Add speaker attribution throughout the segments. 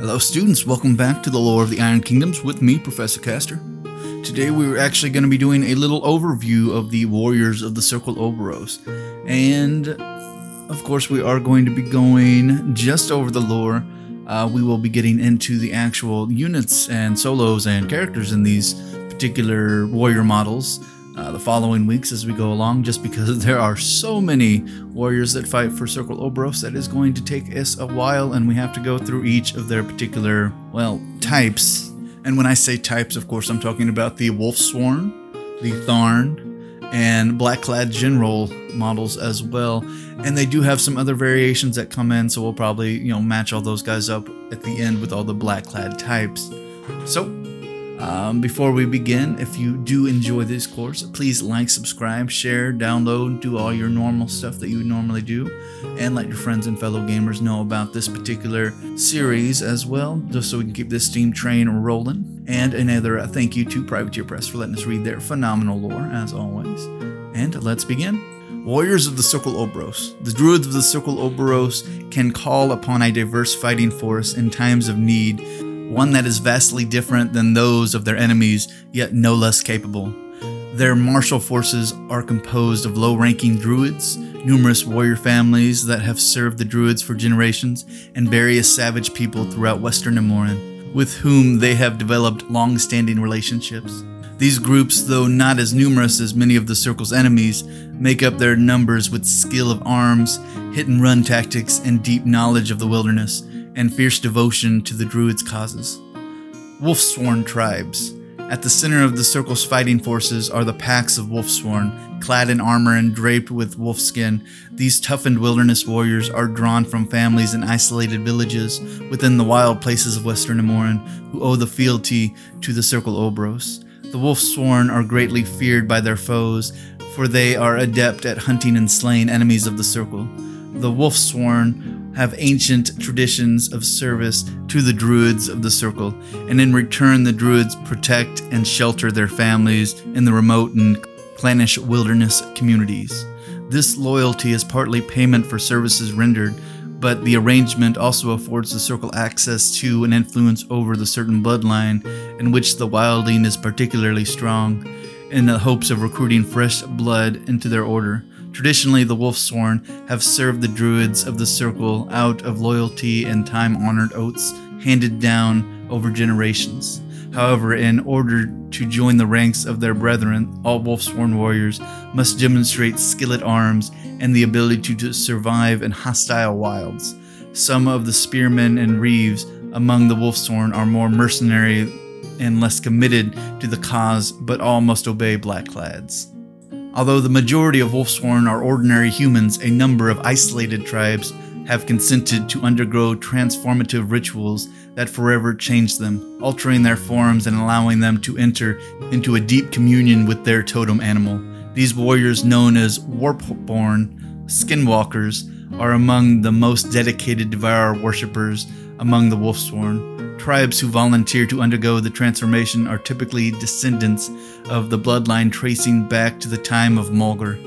Speaker 1: Hello, students. Welcome back to the Lore of the Iron Kingdoms with me, Professor Castor. Today, we're actually going to be doing a little overview of the Warriors of the Circle Orboros. And, of course, we are going to be going just over the lore. Uh, we will be getting into the actual units and solos and characters in these particular warrior models uh, the following weeks as we go along, just because there are so many warriors that fight for Circle Orboros that is going to take us a while, and we have to go through each of their particular, well, types. And when I say types, of course, I'm talking about the Wolf Wolfsworn, the Tharn, and Blackclad General models as well. And they do have some other variations that come in, so we'll probably, you know, match all those guys up at the end with all the Blackclad types. So, um, before we begin, if you do enjoy this course, please like, subscribe, share, download, do all your normal stuff that you would normally do, and let your friends and fellow gamers know about this particular series as well, just so we can keep this steam train rolling. And another uh, thank you to Privateer Press for letting us read their phenomenal lore, as always. And let's begin. Warriors of the Circle Orboros. The Druids of the Circle Orboros can call upon a diverse fighting force in times of need one that is vastly different than those of their enemies, yet no less capable. Their martial forces are composed of low ranking druids, numerous warrior families that have served the druids for generations, and various savage people throughout western Immoren, with whom they have developed long standing relationships. These groups, though not as numerous as many of the Circle's enemies, make up their numbers with skill of arms, hit and run tactics, and deep knowledge of the wilderness and fierce devotion to the Druids' causes. Wolfsworn tribes. At the center of the circle's fighting forces are the packs of Wolfsworn, clad in armor and draped with wolfskin. These toughened wilderness warriors are drawn from families in isolated villages within the wild places of Western Immoren who owe the fealty to the Circle Orboros. The Wolfsworn are greatly feared by their foes, for they are adept at hunting and slaying enemies of the Circle. The Wolfsworn have ancient traditions of service to the Druids of the Circle, and in return, the Druids protect and shelter their families in the remote and clannish wilderness communities. This loyalty is partly payment for services rendered, but the arrangement also affords the Circle access to and influence over the certain bloodline in which the wildling is particularly strong, in the hopes of recruiting fresh blood into their order. Traditionally, the Wolfsworn have served the Druids of the Circle out of loyalty and time honored oaths handed down over generations. However, in order to join the ranks of their brethren, all Wolfsworn warriors must demonstrate skill at arms and the ability to survive in hostile wilds. Some of the spearmen and reeves among the Wolfsworn are more mercenary and less committed to the cause, but all must obey Blackclads. Although the majority of Wolfsworn are ordinary humans, a number of isolated tribes have consented to undergo transformative rituals that forever change them, altering their forms and allowing them to enter into a deep communion with their totem animal. These warriors, known as Warpborn Skinwalkers, are among the most dedicated Devourer worshippers among the Wolfsworn. Tribes who volunteer to undergo the transformation are typically descendants of the bloodline tracing back to the time of Mulgar.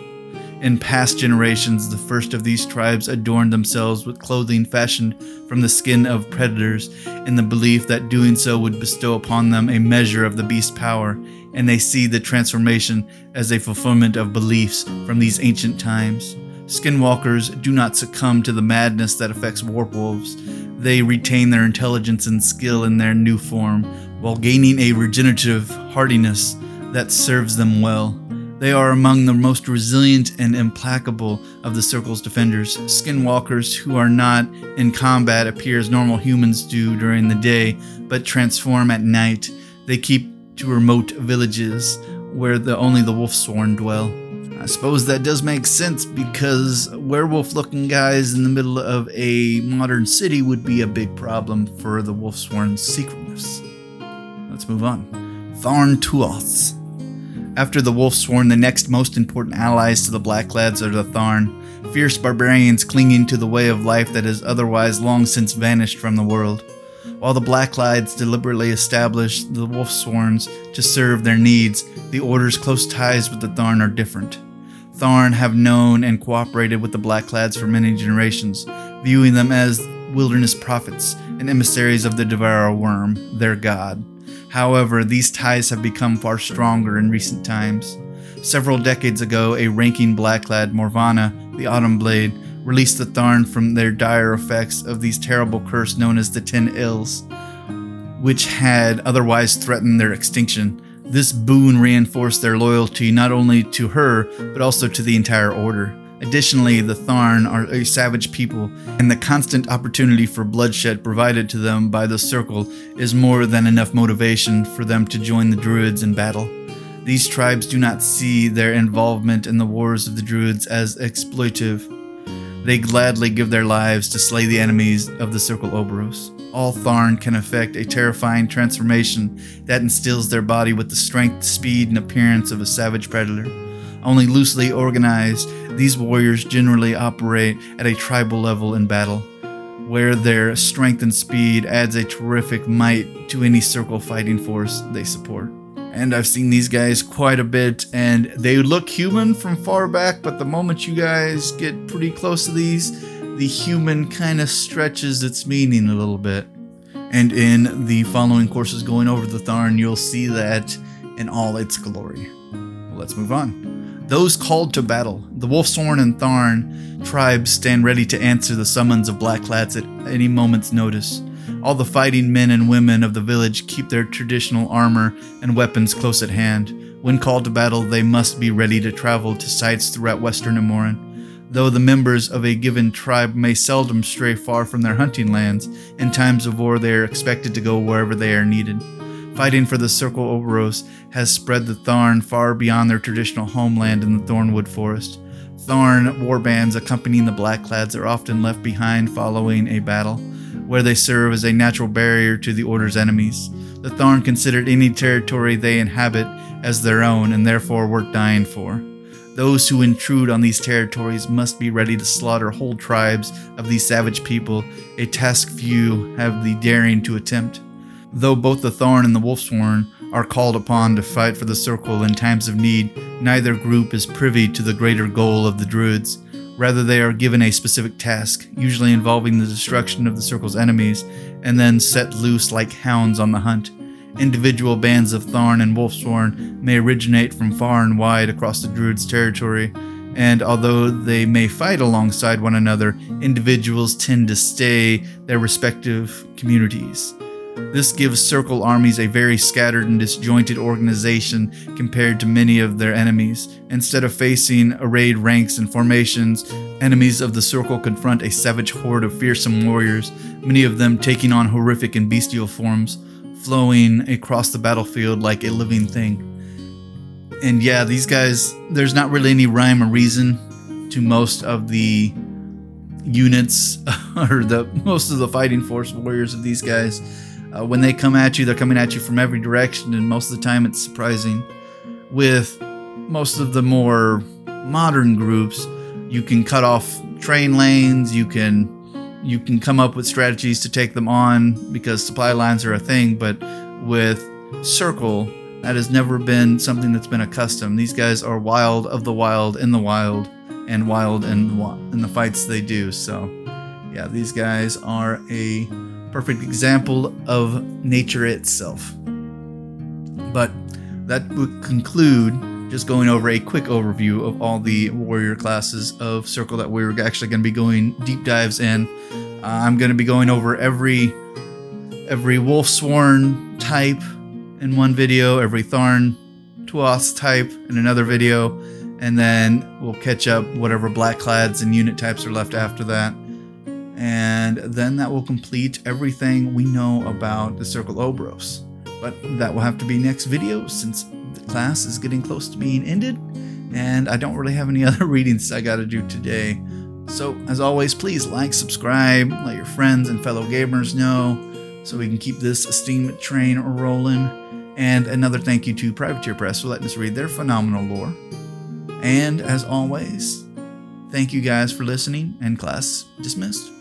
Speaker 1: In past generations, the first of these tribes adorned themselves with clothing fashioned from the skin of predators in the belief that doing so would bestow upon them a measure of the beast's power, and they see the transformation as a fulfillment of beliefs from these ancient times. Skinwalkers do not succumb to the madness that affects warpwolves. They retain their intelligence and skill in their new form, while gaining a regenerative hardiness that serves them well. They are among the most resilient and implacable of the Circle's defenders. Skinwalkers who are not in combat appear as normal humans do during the day, but transform at night. They keep to remote villages where the, only the Wolfsworn dwell. I suppose that does make sense because werewolf looking guys in the middle of a modern city would be a big problem for the Wolfsworn's secretness. Let's move on. Tharn Tuaths. After the Wolfsworn, the next most important allies to the Blackclads are the Tharn, fierce barbarians clinging to the way of life that has otherwise long since vanished from the world. While the Blackclads deliberately established the Wolfsworns to serve their needs, the Order's close ties with the Tharn are different. Tharn have known and cooperated with the Blackclads for many generations, viewing them as wilderness prophets and emissaries of the Devourer Wurm, their god. However, these ties have become far stronger in recent times. Several decades ago, a ranking blackclad Morvana, the Autumn Blade, released the Tharn from their dire effects of these terrible curse known as the Ten Ills, which had otherwise threatened their extinction. This boon reinforced their loyalty not only to her, but also to the entire order. Additionally, the Tharn are a savage people, and the constant opportunity for bloodshed provided to them by the Circle is more than enough motivation for them to join the Druids in battle. These tribes do not see their involvement in the wars of the Druids as exploitive. They gladly give their lives to slay the enemies of the Circle Orboros. All Tharn can effect a terrifying transformation that instills their body with the strength, speed, and appearance of a savage predator. Only loosely organized, these warriors generally operate at a tribal level in battle, where their strength and speed adds a terrific might to any circle fighting force they support. And I've seen these guys quite a bit, and they look human from far back, but the moment you guys get pretty close to these, the human kind of stretches its meaning a little bit. And in the following courses going over the Tharn, you'll see that in all its glory. Well, let's move on. Those called to battle, the Wolfsworn and Tharn tribes stand ready to answer the summons of Blackclads at any moment's notice. All the fighting men and women of the village keep their traditional armor and weapons close at hand. When called to battle, they must be ready to travel to sites throughout western Immoren. Though the members of a given tribe may seldom stray far from their hunting lands, in times of war they are expected to go wherever they are needed. Fighting for the Circle Orboros has spread the Tharn far beyond their traditional homeland in the Thornwood Forest. Tharn warbands accompanying the Blackclads are often left behind following a battle, where they serve as a natural barrier to the Order's enemies. The Tharn considered any territory they inhabit as their own and therefore worth dying for. Those who intrude on these territories must be ready to slaughter whole tribes of these savage people, a task few have the daring to attempt. Though both the Tharn and the Wolfsworn are called upon to fight for the Circle in times of need, neither group is privy to the greater goal of the Druids. Rather, they are given a specific task, usually involving the destruction of the Circle's enemies, and then set loose like hounds on the hunt. Individual bands of Tharn and Wolfsworn may originate from far and wide across the Druids' territory, and although they may fight alongside one another, individuals tend to stay their respective communities. This gives Circle armies a very scattered and disjointed organization compared to many of their enemies. Instead of facing arrayed ranks and formations, enemies of the Circle confront a savage horde of fearsome warriors, many of them taking on horrific and bestial forms, flowing across the battlefield like a living thing. And yeah, these guys, there's not really any rhyme or reason to most of the units or the most of the fighting force warriors of these guys uh, when they come at you, they're coming at you from every direction, and most of the time it's surprising. With most of the more modern groups, you can cut off train lanes, you can you can come up with strategies to take them on because supply lines are a thing, but with Circle, that has never been something that's been accustomed. These guys are wild of the wild in the wild and wild in, in the fights they do. So, yeah, these guys are a perfect example of nature itself. But that would conclude just going over a quick overview of all the warrior classes of Circle that we're actually going to be going deep dives in. Uh, I'm going to be going over every every Wolfsworn type in one video, every Tharn Tuath type in another video, and then we'll catch up whatever Blackclads and unit types are left after that and then that will complete everything we know about the Circle Orboros. But that will have to be next video since class is getting close to being ended, and I don't really have any other readings I gotta do today. So, as always, please like, subscribe, let your friends and fellow gamers know so we can keep this steam train rolling. And another thank you to Privateer Press for letting us read their phenomenal lore. And as always, thank you guys for listening, and class dismissed.